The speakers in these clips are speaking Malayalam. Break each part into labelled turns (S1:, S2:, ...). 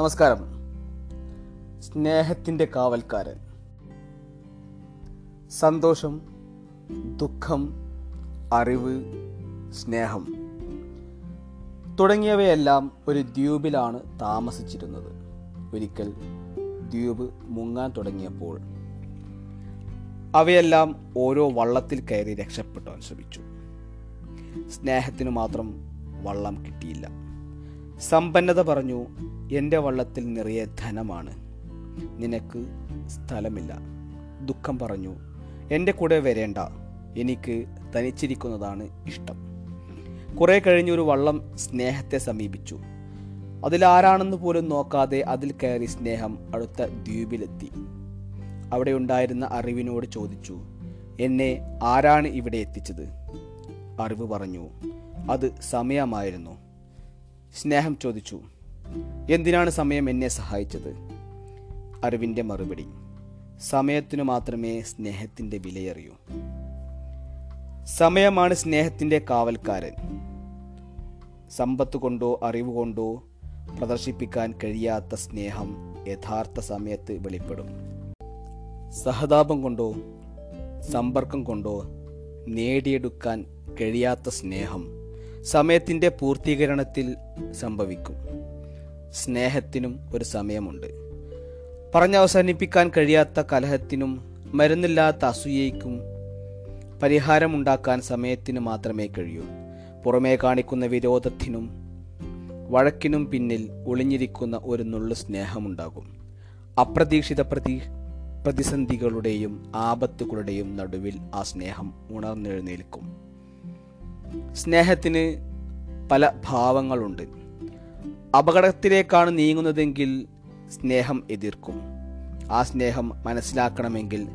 S1: നമസ്കാരം. സ്നേഹത്തിന്റെ കാവൽക്കാരൻ. സന്തോഷം ദുഃഖം അറിവ് സ്നേഹം തുടങ്ങിയവയെല്ലാം ഒരു ദ്വീപിലാണ് താമസിച്ചിരുന്നത്. ഒരിക്കൽ ദ്വീപ് മുങ്ങാൻ തുടങ്ങിയപ്പോൾ അവയെല്ലാം ഓരോ വള്ളത്തിൽ കയറി രക്ഷപ്പെടാൻ ശ്രമിച്ചു. സ്നേഹത്തിനു മാത്രം വള്ളം കിട്ടിയില്ല. സമ്പന്നത പറഞ്ഞു എന്റെ വള്ളത്തിൽ നിറയെ ധനമാണ്. നിനക്ക് സ്ഥലമില്ല. ദുഃഖം പറഞ്ഞു എന്റെ കൂടെ വരേണ്ട. എനിക്ക് തനിച്ചിരിക്കുന്നതാണ് ഇഷ്ടം. കുറെ കഴിഞ്ഞൊരു വള്ളം സ്നേഹത്തെ സമീപിച്ചു. അതിലാരാണെന്ന് പോലും നോക്കാതെ അതിൽ കയറി സ്നേഹം അടുത്ത ദ്വീപിലെത്തി. അവിടെ ഉണ്ടായിരുന്ന അറിവിനോട് ചോദിച്ചു എന്നെ ആരാണ് ഇവിടെ എത്തിച്ചത്? അറിവ് പറഞ്ഞു അത് സമയമായിരുന്നു. സ്നേഹം ചോദിച്ചു എന്തിനാണ് സമയം എന്നെ സഹായിച്ചത്? അറിവിന്റെ മറുപടി സമയത്തിനു മാത്രമേ സ്നേഹത്തിന്റെ വിലയറിയൂ. സമയമാണ് സ്നേഹത്തിന്റെ കാവൽക്കാരൻ. സമ്പത്ത് കൊണ്ടോ അറിവ് കൊണ്ടോ പ്രദർശിപ്പിക്കാൻ കഴിയാത്ത സ്നേഹം യഥാർത്ഥ സമയത്ത് വെളിപ്പെടും. സഹതാപം കൊണ്ടോ സമ്പർക്കം കൊണ്ടോ നേടിയെടുക്കാൻ കഴിയാത്ത സ്നേഹം സമയത്തിന്റെ പൂർത്തീകരണത്തിൽ സംഭവിക്കും. സ്നേഹത്തിനും ഒരു സമയമുണ്ട്. പറഞ്ഞവസാനിപ്പിക്കാൻ കഴിയാത്ത കലഹത്തിനും മരുന്നില്ലാത്ത അസൂയയ്ക്കും പരിഹാരമുണ്ടാക്കാൻ സമയത്തിന് മാത്രമേ കഴിയൂ. പുറമേ കാണിക്കുന്ന വിരോധത്തിനും വഴക്കിനും പിന്നിൽ ഒളിഞ്ഞിരിക്കുന്ന ഒരു നുള്ളു സ്നേഹമുണ്ടാകും. അപ്രതീക്ഷിത പ്രതി പ്രതിസന്ധികളുടെയും ആപത്തുകളുടെയും നടുവിൽ ആ സ്നേഹം ഉണർന്നെഴുന്നേൽക്കും. സ്നേഹത്തിന് പല ഭാവങ്ങളുണ്ട്. അപകടത്തിലേക്കാണ് നീങ്ങുന്നതെങ്കിൽ സ്നേഹം എതിർക്കും. ആ സ്നേഹം മനസ്സിലാക്കണമെങ്കിൽ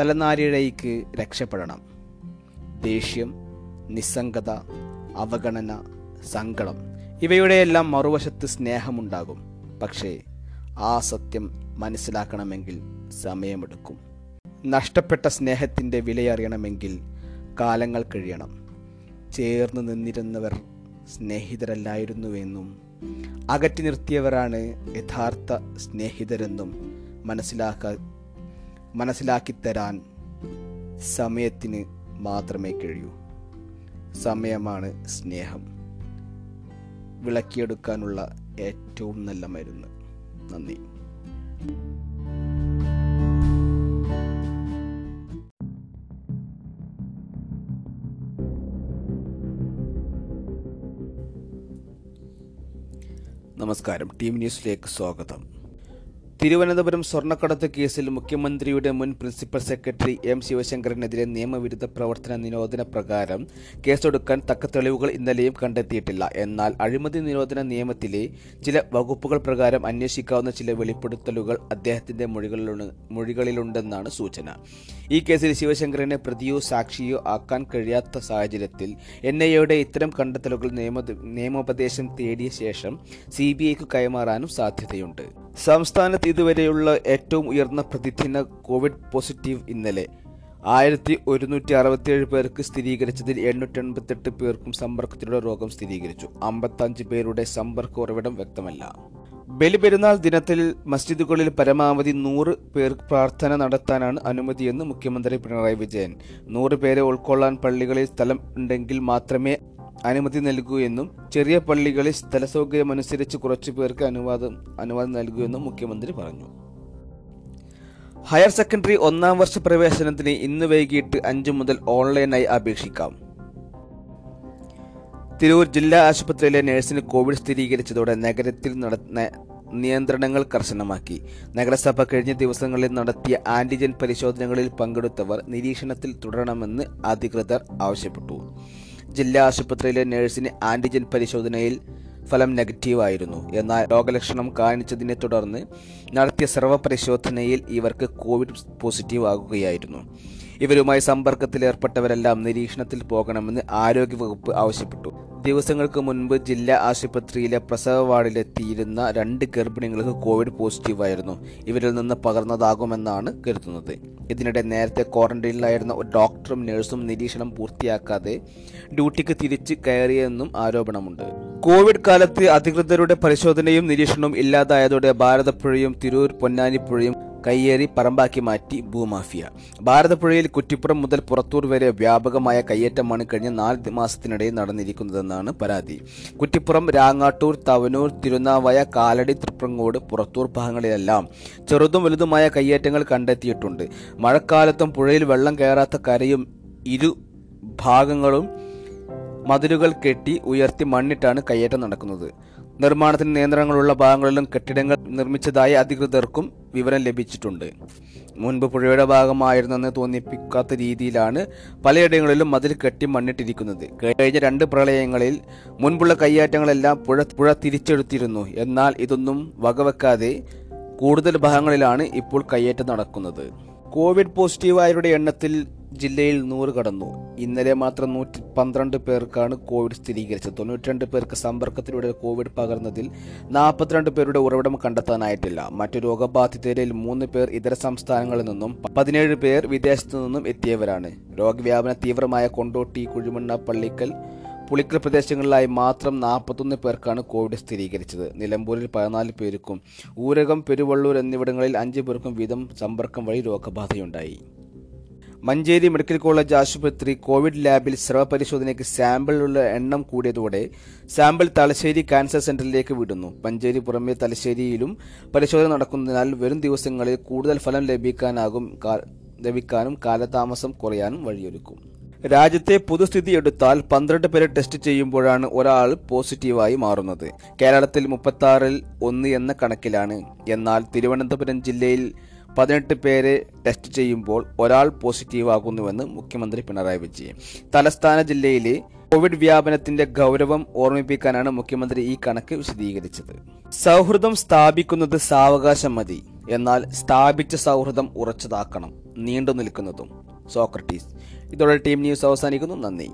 S1: തലനാരിഴയ്ക്ക് രക്ഷപ്പെടണം. ദേഷ്യം നിസ്സംഗത അവഗണന സങ്കടം ഇവയുടെയെല്ലാം മറുവശത്ത് സ്നേഹമുണ്ടാകും. പക്ഷേ ആ സത്യം മനസ്സിലാക്കണമെങ്കിൽ സമയമെടുക്കും. നഷ്ടപ്പെട്ട സ്നേഹത്തിന്റെ വിലയറിയണമെങ്കിൽ കാലങ്ങൾ കഴിയണം. ചേർന്ന് നിന്നിരുന്നവർ സ്നേഹിതരല്ലായിരുന്നുവെന്നും അകറ്റി നിർത്തിയവരാണ് യഥാർത്ഥ സ്നേഹിതരെന്നും മനസ്സിലാക്ക മനസ്സിലാക്കിത്തരാൻ സമയത്തിന് മാത്രമേ കഴിയൂ. സമയമാണ് സ്നേഹം. വിളക്കിയെടുക്കാനുള്ള ഏറ്റവും നല്ല മരുന്ന്. നന്ദി. നമസ്കാരം. ടീം ന്യൂസിലേക്ക് സ്വാഗതം. തിരുവനന്തപുരം സ്വർണക്കടത്ത് കേസിൽ മുഖ്യമന്ത്രിയുടെ മുൻ പ്രിൻസിപ്പൽ സെക്രട്ടറി എം ശിവശങ്കറിനെതിരെ നിയമവിരുദ്ധ പ്രവർത്തന നിരോധന പ്രകാരം കേസെടുക്കാൻ തക്ക തെളിവുകൾ ഇന്നലെയും കണ്ടെത്തിയിട്ടില്ല. എന്നാൽ അഴിമതി നിരോധന നിയമത്തിലെ ചില വകുപ്പുകൾ പ്രകാരം അന്വേഷിക്കാവുന്ന ചില വെളിപ്പെടുത്തലുകൾ അദ്ദേഹത്തിന്റെ മൊഴികളിലുണ്ട് മൊഴികളിലുണ്ടെന്നാണ് സൂചന. ഈ കേസിൽ ശിവശങ്കറിനെ പ്രതിയോ സാക്ഷിയോ ആക്കാൻ കഴിയാത്ത സാഹചര്യത്തിൽ എൻ ഐ എയുടെ ഇത്തരം കണ്ടെത്തലുകൾ നിയമ നിയമോപദേശം തേടിയ ശേഷം സി ബി ഐക്ക് കൈമാറാനും സാധ്യതയുണ്ട്. സംസ്ഥാനത്ത് ഇതുവരെയുള്ള ഏറ്റവും ഉയർന്ന പ്രതിദിന കോവിഡ് പോസിറ്റീവ് ഇന്നലെ ആയിരത്തി ഒരുന്നൂറ്റി അറുപത്തിയേഴ് പേർക്ക് സ്ഥിരീകരിച്ചതിൽ എണ്ണൂറ്റി എൺപത്തെട്ട് പേർക്കും സമ്പർക്കത്തിലൂടെ രോഗം സ്ഥിരീകരിച്ചു. അമ്പത്തഞ്ച് പേരുടെ സമ്പർക്ക ഉറവിടം വ്യക്തമല്ല. ബലിപെരുന്നാൾ ദിനത്തിൽ മസ്ജിദുകളിൽ പരമാവധി നൂറ് പേർ പ്രാർത്ഥന നടത്താനാണ് അനുമതിയെന്ന് മുഖ്യമന്ത്രി പിണറായി വിജയൻ. നൂറ് പേരെ ഉൾക്കൊള്ളാൻ പള്ളികളിൽ സ്ഥലം ഉണ്ടെങ്കിൽ മാത്രമേ അനുമതി നൽകുകയെന്നും ചെറിയ പള്ളികളിൽ സ്ഥലസൗകര്യമനുസരിച്ച് കുറച്ചു പേർക്ക് അനുവാദം അനുവാദം നൽകുമെന്നും മുഖ്യമന്ത്രി പറഞ്ഞു. ഹയർ സെക്കൻഡറി ഒന്നാം വർഷ പ്രവേശനത്തിന് ഇന്ന് വൈകിട്ട് അഞ്ചു മുതൽ ഓൺലൈനായി അപേക്ഷിക്കാം. തിരൂർ ജില്ലാ ആശുപത്രിയിലെ നഴ്സിന് കോവിഡ് സ്ഥിരീകരിച്ചതോടെ നഗരത്തിൽ നടന്ന നിയന്ത്രണങ്ങൾ കർശനമാക്കി. നഗരസഭ കഴിഞ്ഞ ദിവസങ്ങളിൽ നടത്തിയ ആന്റിജൻ പരിശോധനകളിൽ പങ്കെടുത്തവർ നിരീക്ഷണത്തിൽ തുടരണമെന്ന് അധികൃതർ ആവശ്യപ്പെട്ടു. ജില്ലാ ആശുപത്രിയിലെ നഴ്സിന് ആന്റിജൻ പരിശോധനയിൽ ഫലം നെഗറ്റീവായിരുന്നു. എന്നാൽ രോഗലക്ഷണം കാണിച്ചതിനെ തുടർന്ന് നടത്തിയ സർവ പരിശോധനയിൽ ഇവർക്ക് കോവിഡ് പോസിറ്റീവ് ആകുകയായിരുന്നു ഇവരുമായി സമ്പർക്കത്തിലേർപ്പെട്ടവരെല്ലാം നിരീക്ഷണത്തിൽ പോകണമെന്ന് ആരോഗ്യവകുപ്പ് ആവശ്യപ്പെട്ടു. ദിവസങ്ങൾക്ക് മുൻപ് ജില്ലാ ആശുപത്രിയിലെ പ്രസവ വാർഡിലെത്തിയിരുന്ന രണ്ട് ഗർഭിണികൾക്ക് കോവിഡ് പോസിറ്റീവായിരുന്നു. ഇവരിൽ നിന്ന് പകർന്നതാകുമെന്നാണ് കരുതുന്നത്. ഇതിനിടെ നേരത്തെ ക്വാറന്റൈനിലായിരുന്ന ഒരു ഡോക്ടറും നഴ്സും നിരീക്ഷണം പൂർത്തിയാക്കാതെ ഡ്യൂട്ടിക്ക് തിരിച്ച് കയറിയെന്നും ആരോപണമുണ്ട്. കോവിഡ് കാലത്ത് അധികൃതരുടെ പരിശോധനയും നിരീക്ഷണവും ഇല്ലാതായതോടെ ഭാരതപ്പുഴയും തിരൂർ പൊന്നാനിപ്പുഴയും കയ്യേറി പറമ്പാക്കി മാറ്റി ഭൂമാഫിയ. ഭാരതപ്പുഴയിൽ കുറ്റിപ്പുറം മുതൽ പുറത്തൂർ വരെ വ്യാപകമായ കയ്യേറ്റമാണ് കഴിഞ്ഞ നാല് മാസത്തിനിടയിൽ നടന്നിരിക്കുന്നതെന്നാണ് പരാതി. കുറ്റിപ്പുറം രാങ്ങാട്ടൂർ തവനൂർ തിരുനാവായ കാലടി തൃപ്രങ്ങോട് പുറത്തൂർ ഭാഗങ്ങളിലെല്ലാം ചെറുതും വലുതുമായ കയ്യേറ്റങ്ങൾ കണ്ടെത്തിയിട്ടുണ്ട്. മഴക്കാലത്തും പുഴയിൽ വെള്ളം കയറാത്ത കരയും ഇരു ഭാഗങ്ങളും മതിലുകൾ കെട്ടി ഉയർത്തി മണ്ണിട്ടാണ് കയ്യേറ്റം നടക്കുന്നത്. നിർമ്മാണത്തിന് നിയന്ത്രണങ്ങളുള്ള ഭാഗങ്ങളിലും കെട്ടിടങ്ങൾ നിർമ്മിച്ചതായി അധികൃതർക്കും വിവരം ലഭിച്ചിട്ടുണ്ട്. മുൻപ് പുഴയുടെ ഭാഗമായിരുന്നെന്ന് തോന്നിപ്പിക്കാത്ത രീതിയിലാണ് പലയിടങ്ങളിലും മതിൽ കെട്ടി മണ്ണിട്ടിരിക്കുന്നത്. കഴിഞ്ഞ രണ്ട് പ്രളയങ്ങളിൽ മുൻപുള്ള കയ്യേറ്റങ്ങളെല്ലാം പുഴ പുഴ തിരിച്ചെടുത്തിരുന്നു. എന്നാൽ ഇതൊന്നും വകവെക്കാതെ കൂടുതൽ ഭാഗങ്ങളിലാണ് ഇപ്പോൾ കയ്യേറ്റം നടക്കുന്നത്. കോവിഡ് പോസിറ്റീവായവരുടെ എണ്ണത്തിൽ ജില്ലയിൽ നൂറ് കടന്നു. ഇന്നലെ മാത്രം നൂറ്റി പന്ത്രണ്ട് പേർക്കാണ് കോവിഡ് സ്ഥിരീകരിച്ചത്. തൊണ്ണൂറ്റിരണ്ട് പേർക്ക് സമ്പർക്കത്തിലൂടെ കോവിഡ് പകർന്നതിൽ നാൽപ്പത്തിരണ്ട് പേരുടെ ഉറവിടം കണ്ടെത്താനായിട്ടില്ല. മറ്റു രോഗബാധിതരിൽ മൂന്ന് പേർ ഇതര സംസ്ഥാനങ്ങളിൽ നിന്നും പതിനേഴ് പേർ വിദേശത്തു നിന്നും എത്തിയവരാണ്. രോഗവ്യാപന തീവ്രമായ കൊണ്ടോട്ടി കുഴിമണ്ണ പള്ളിക്കൽ പുളിക്കൽ പ്രദേശങ്ങളിലായി മാത്രം നാൽപ്പത്തൊന്ന് പേർക്കാണ് കോവിഡ് സ്ഥിരീകരിച്ചത്. നിലമ്പൂരിൽ പതിനാല് പേർക്കും ഊരകം പെരുവള്ളൂർ എന്നിവിടങ്ങളിൽ അഞ്ച് പേർക്കും വീതം സമ്പർക്കം വഴി രോഗബാധയുണ്ടായി. മഞ്ചേരി മെഡിക്കൽ കോളേജ് ആശുപത്രി കോവിഡ് ലാബിൽ സ്രവ പരിശോധനയ്ക്ക് സാമ്പിളുള്ള എണ്ണം കൂടിയതോടെ സാമ്പിൾ തലശ്ശേരി ക്യാൻസർ സെന്ററിലേക്ക് വിടുന്നു. മഞ്ചേരി പുറമെ തലശ്ശേരിയിലും പരിശോധന നടക്കുന്നതിനാൽ വരും ദിവസങ്ങളിൽ കൂടുതൽ ഫലം ലഭിക്കാനാകും ലഭിക്കാനും കാലതാമസം കുറയാനും വഴിയൊരുക്കും. രാജ്യത്തെ പൊതുസ്ഥിതി എടുത്താൽ പന്ത്രണ്ട് പേരെ ടെസ്റ്റ് ചെയ്യുമ്പോഴാണ് ഒരാൾ പോസിറ്റീവായി മാറുന്നത്. കേരളത്തിൽ മുപ്പത്തി ആറിൽ ഒന്ന് എന്ന കണക്കിലാണ്. എന്നാൽ തിരുവനന്തപുരം ജില്ലയിൽ പതിനെട്ട് പേരെ ടെസ്റ്റ് ചെയ്യുമ്പോൾ ഒരാൾ പോസിറ്റീവ് ആകുന്നുവെന്ന് മുഖ്യമന്ത്രി പിണറായി വിജയൻ. തലസ്ഥാന ജില്ലയിലെ കോവിഡ് വ്യാപനത്തിന്റെ ഗൗരവം ഓർമ്മിപ്പിക്കാനാണ് മുഖ്യമന്ത്രി ഈ കണക്ക് വിശദീകരിച്ചത്. സൗഹൃദം സ്ഥാപിക്കുന്നത് സാവകാശം മതി. എന്നാൽ സ്ഥാപിച്ച സൗഹൃദം ഉറച്ചതാക്കണം. നീണ്ടു നിൽക്കുന്നതും. സോക്രട്ടീസ്. ഇതോടെ ടീം ന്യൂസ് അവസാനിക്കുന്നു. നന്ദി.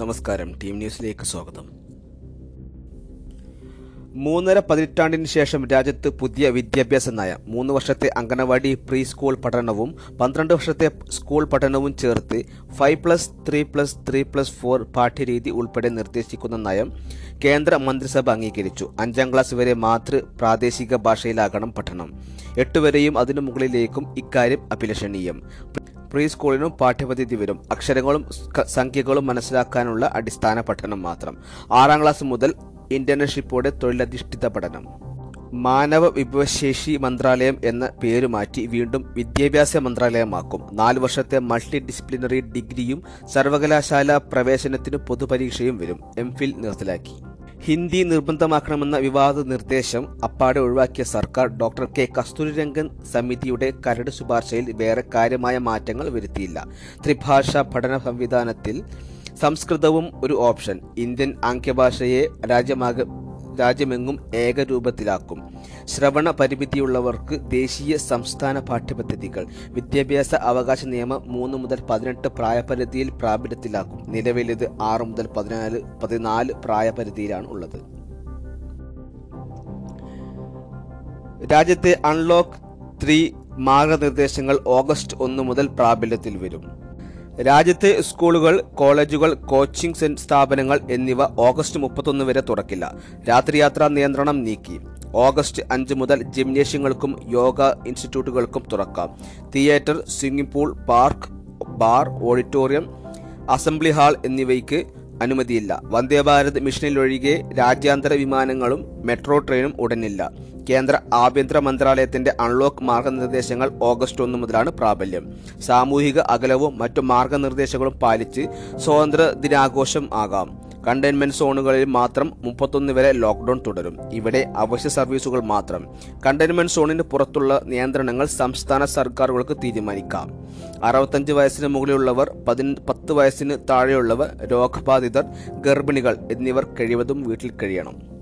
S1: നമസ്കാരം. ടീം ന്യൂസിലേക്ക് സ്വാഗതം. മൂന്നര പതിറ്റാണ്ടിന് ശേഷം രാജ്യത്ത് പുതിയ വിദ്യാഭ്യാസ നയം. മൂന്ന് വർഷത്തെ അംഗനവാടി പ്രീ സ്കൂൾ പഠനവും പന്ത്രണ്ട് വർഷത്തെ സ്കൂൾ പഠനവും ചേർത്ത് five plus three plus three plus four പാഠ്യരീതി ഉൾപ്പെടെ നിർദ്ദേശിക്കുന്ന നയം കേന്ദ്ര മന്ത്രിസഭ അംഗീകരിച്ചു. അഞ്ചാം ക്ലാസ് വരെ മാതൃ പ്രാദേശിക ഭാഷയിലാകണം പഠനം. എട്ടുവരെയും അതിനു മുകളിലേക്കും ഇക്കാര്യം അഭിലഷണീയം. പ്രീ സ്കൂളിനും പാഠ്യപദ്ധതി വരും. അക്ഷരങ്ങളും സംഖ്യകളും മനസ്സിലാക്കാനുള്ള അടിസ്ഥാന പഠനം മാത്രം. ആറാം ക്ലാസ് മുതൽ ഇന്റേൺഷിപ്പോടെ തൊഴിലധിഷ്ഠിത പഠനം. മാനവ വിഭവശേഷി മന്ത്രാലയം എന്ന പേര് മാറ്റി വീണ്ടും വിദ്യാഭ്യാസ മന്ത്രാലയമാക്കും. നാല് വർഷത്തെ മൾട്ടി ഡിസിപ്ലിനറി ഡിഗ്രിയും സർവകലാശാല പ്രവേശനത്തിന് പൊതുപരീക്ഷയും വരും. എംഫിൽ നിർത്തലാക്കി. ഹിന്ദി നിർബന്ധമാക്കണമെന്ന വിവാദ നിർദ്ദേശം അപ്പാടെ ഒഴിവാക്കിയ സർക്കാർ ഡോക്ടർ കെ കസ്തൂരിരംഗൻ സമിതിയുടെ കരട് ശുപാർശയിൽ വേറെ കാര്യമായ മാറ്റങ്ങൾ വരുത്തിയില്ല. ത്രിഭാഷാ പഠന സംവിധാനത്തിൽ സംസ്കൃതവും ഒരു ഓപ്ഷൻ. ഇന്ത്യൻ ആംഗ്യഭാഷയെ രാജ്യമാകെ രാജ്യമെങ്ങും ഏകരൂപത്തിലാക്കും. ശ്രവണ പരിമിതിയുള്ളവർക്ക് ദേശീയ സംസ്ഥാന പാഠ്യപദ്ധതികൾ വിദ്യാഭ്യാസ അവകാശ നിയമം മൂന്ന് മുതൽ പതിനെട്ട് പ്രായപരിധിയിൽ പ്രാബല്യത്തിലാക്കും. നിലവിലിത് ആറ് മുതൽ പതിനാല് പതിനാല് പ്രായപരിധിയിലാണ് ഉള്ളത്. രാജ്യത്തെ അൺലോക്ക് ത്രീ മാർഗനിർദ്ദേശങ്ങൾ ഓഗസ്റ്റ് ഒന്ന് മുതൽ പ്രാബല്യത്തിൽ വരും. രാജ്യത്തെ സ്കൂളുകൾ കോളേജുകൾ കോച്ചിംഗ് സ്ഥാപനങ്ങൾ എന്നിവ ഓഗസ്റ്റ് മുപ്പത്തൊന്ന് വരെ തുറക്കില്ല. രാത്രിയാത്രാ നിയന്ത്രണം നീക്കി. ഓഗസ്റ്റ് അഞ്ച് മുതൽ ജിംനേഷ്യങ്ങൾക്കും യോഗ ഇൻസ്റ്റിറ്റ്യൂട്ടുകൾക്കും തുറക്കാം. Theatre swimming pool park bar auditorium assembly hall എന്നിവയ്ക്ക് അനുമതിയില്ല. വന്ദേഭാരത് മിഷനിലൊഴികെ രാജ്യാന്തര വിമാനങ്ങളും മെട്രോ ട്രെയിനും ഉടനില്ല. കേന്ദ്ര ആഭ്യന്തര മന്ത്രാലയത്തിന്റെ അൺലോക്ക് മാർഗനിർദ്ദേശങ്ങൾ ഓഗസ്റ്റ് ഒന്ന് മുതലാണ് പ്രാബല്യം. സാമൂഹിക അകലവും മറ്റു മാർഗനിർദ്ദേശങ്ങളും പാലിച്ച് സ്വതന്ത്ര ദിനാഘോഷം ആകാം. കണ്ടെയ്ൻമെന്റ് സോണുകളിൽ മാത്രം മുപ്പത്തൊന്ന് വരെ ലോക്ക്ഡൌൺ തുടരും. ഇവിടെ അവശ്യ സർവീസുകൾ മാത്രം. കണ്ടെയ്ൻമെന്റ് സോണിന് പുറത്തുള്ള നിയന്ത്രണങ്ങൾ സംസ്ഥാന സർക്കാരുകൾക്ക് തീരുമാനിക്കാം. അറുപത്തഞ്ച് വയസ്സിന് മുകളിലുള്ളവർ പതിന പത്ത് വയസ്സിന് താഴെയുള്ളവർ രോഗബാധിതർ ഗർഭിണികൾ എന്നിവർ കഴിവതും വീട്ടിൽ കഴിയണം.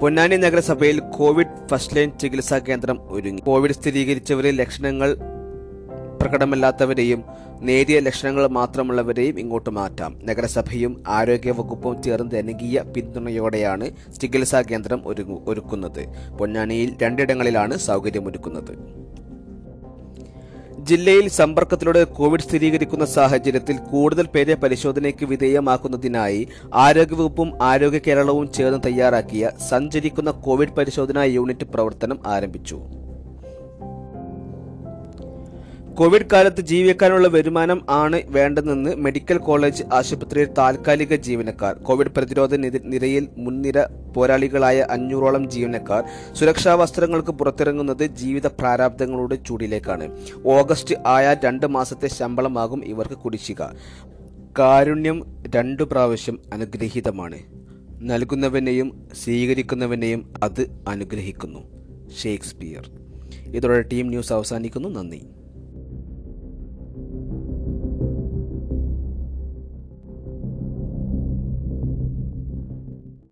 S1: പൊന്നാനി നഗരസഭയിൽ കോവിഡ് ഫസ്റ്റ് ലൈൻ ചികിത്സാ കേന്ദ്രം ഒരുങ്ങി. കോവിഡ് സ്ഥിരീകരിച്ചവരിൽ ലക്ഷണങ്ങൾ പ്രകടമല്ലാത്തവരെയും നേരിയ ലക്ഷണങ്ങൾ മാത്രമുള്ളവരെയും ഇങ്ങോട്ട് മാറ്റാം. നഗരസഭയും ആരോഗ്യവകുപ്പും ചേർന്ന് ജനകീയ പിന്തുണയോടെയാണ് ചികിത്സാ കേന്ദ്രം ഒരുക്കുന്നത്. പൊന്നാനിയിൽ രണ്ടിടങ്ങളിലാണ് സൗകര്യമൊരുക്കുന്നത്. ജില്ലയിൽ സമ്പർക്കത്തിലൂടെ കോവിഡ് സ്ഥിരീകരിക്കുന്ന സാഹചര്യത്തിൽ കൂടുതൽ പേരെ പരിശോധനയ്ക്ക് വിധേയമാക്കുന്നതിനായി ആരോഗ്യവകുപ്പും ആരോഗ്യ കേരളവും ചേർന്ന് തയ്യാറാക്കിയ സഞ്ചരിക്കുന്ന കോവിഡ് പരിശോധനാ യൂണിറ്റ് പ്രവർത്തനം ആരംഭിച്ചു. കോവിഡ് കാലത്ത് ജീവിക്കാനുള്ള വരുമാനം ആണ് വേണ്ടതെന്ന് മെഡിക്കൽ കോളേജ് ആശുപത്രിയിൽ താൽക്കാലിക ജീവനക്കാർ. കോവിഡ് പ്രതിരോധ നിരയിൽ മുൻനിര പോരാളികളായ അഞ്ഞൂറോളം ജീവനക്കാർ സുരക്ഷാ വസ്ത്രങ്ങൾക്ക് പുറത്തിറങ്ങുന്നത് ജീവിത പ്രാരാബ്ദങ്ങളുടെ ചൂടിലേക്കാണ്. ഓഗസ്റ്റ് ആയ രണ്ട് മാസത്തെ ശമ്പളമാകും ഇവർക്ക് കുടിശ്ശിക. കാരുണ്യം രണ്ടു പ്രാവശ്യം അനുഗ്രഹീതമാണ്. നൽകുന്നവനെയും സ്വീകരിക്കുന്നവനെയും അത് അനുഗ്രഹിക്കുന്നു. ഷേക്സ്പിയർ. ഇതോടെ ടീം ന്യൂസ് അവസാനിക്കുന്നു. നന്ദി.